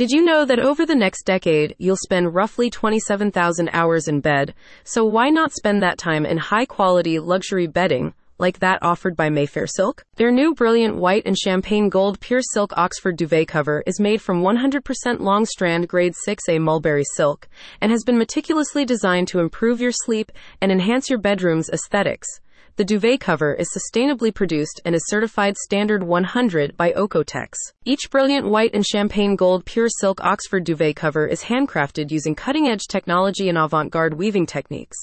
Did you know that over the next decade, you'll spend roughly 27,000 hours in bed? So why not spend that time in high quality luxury bedding? Like that offered by Mayfair Silk? Their new brilliant white and champagne gold pure silk Oxford duvet cover is made from 100% long strand grade 6A mulberry silk and has been meticulously designed to improve your sleep and enhance your bedroom's aesthetics. The duvet cover is sustainably produced and is certified standard 100 by Oeko-Tex. Each brilliant white and champagne gold pure silk Oxford duvet cover is handcrafted using cutting edge technology and avant garde weaving techniques.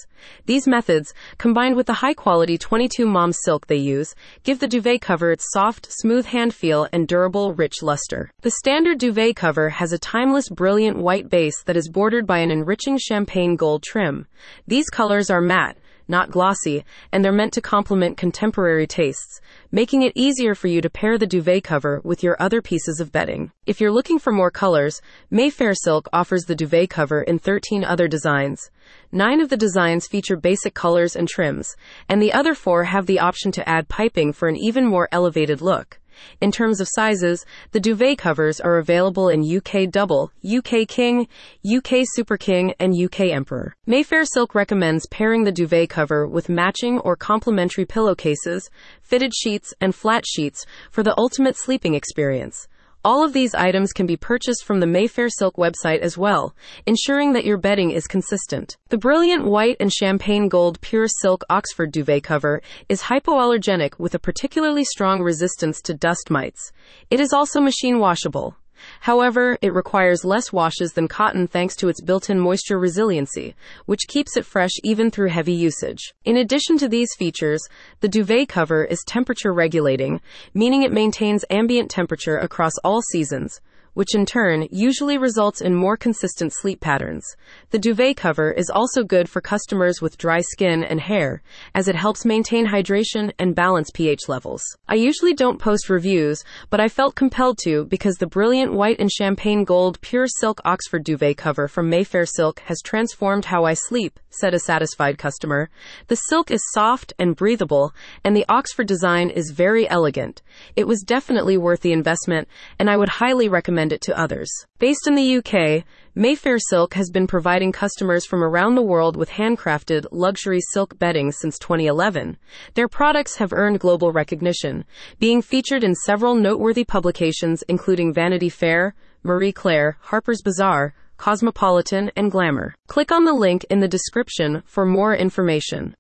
These methods, combined with the high quality 22 momme silk they use, give the duvet cover its soft, smooth hand feel and durable, rich luster. The standard duvet cover has a timeless, brilliant white base that is bordered by an enriching champagne gold trim. These colors are matte not glossy, and they're meant to complement contemporary tastes, making it easier for you to pair the duvet cover with your other pieces of bedding. If you're looking for more colors, Mayfair Silk offers the duvet cover in 13 other designs. Nine of the designs feature basic colors and trims, and the other four have the option to add piping for an even more elevated look. In terms of sizes, the duvet covers are available in UK Double, UK King, UK Super King, and UK Emperor. Mayfair Silk recommends pairing the duvet cover with matching or complementary pillowcases, fitted sheets, and flat sheets for the ultimate sleeping experience. All of these items can be purchased from the Mayfair Silk website as well, ensuring that your bedding is consistent. The brilliant white and champagne gold pure silk Oxford duvet cover is hypoallergenic with a particularly strong resistance to dust mites. It is also machine washable. However, it requires less washes than cotton thanks to its built in moisture resiliency, which keeps it fresh even through heavy usage. In addition to these features, the duvet cover is temperature regulating, meaning it maintains ambient temperature across all seasons which in turn usually results in more consistent sleep patterns. The duvet cover is also good for customers with dry skin and hair, as it helps maintain hydration and balance pH levels. I usually don't post reviews, but I felt compelled to because the brilliant white and champagne gold pure silk Oxford duvet cover from Mayfair Silk has transformed how I sleep, said a satisfied customer. The silk is soft and breathable, and the Oxford design is very elegant. It was definitely worth the investment, and I would highly recommend recommend it to others. Based in the UK, Mayfair Silk has been providing customers from around the world with handcrafted luxury silk bedding since 2011. Their products have earned global recognition, being featured in several noteworthy publications including Vanity Fair, Marie Claire, Harper's Bazaar, Cosmopolitan, and Glamour. Click on the link in the description for more information.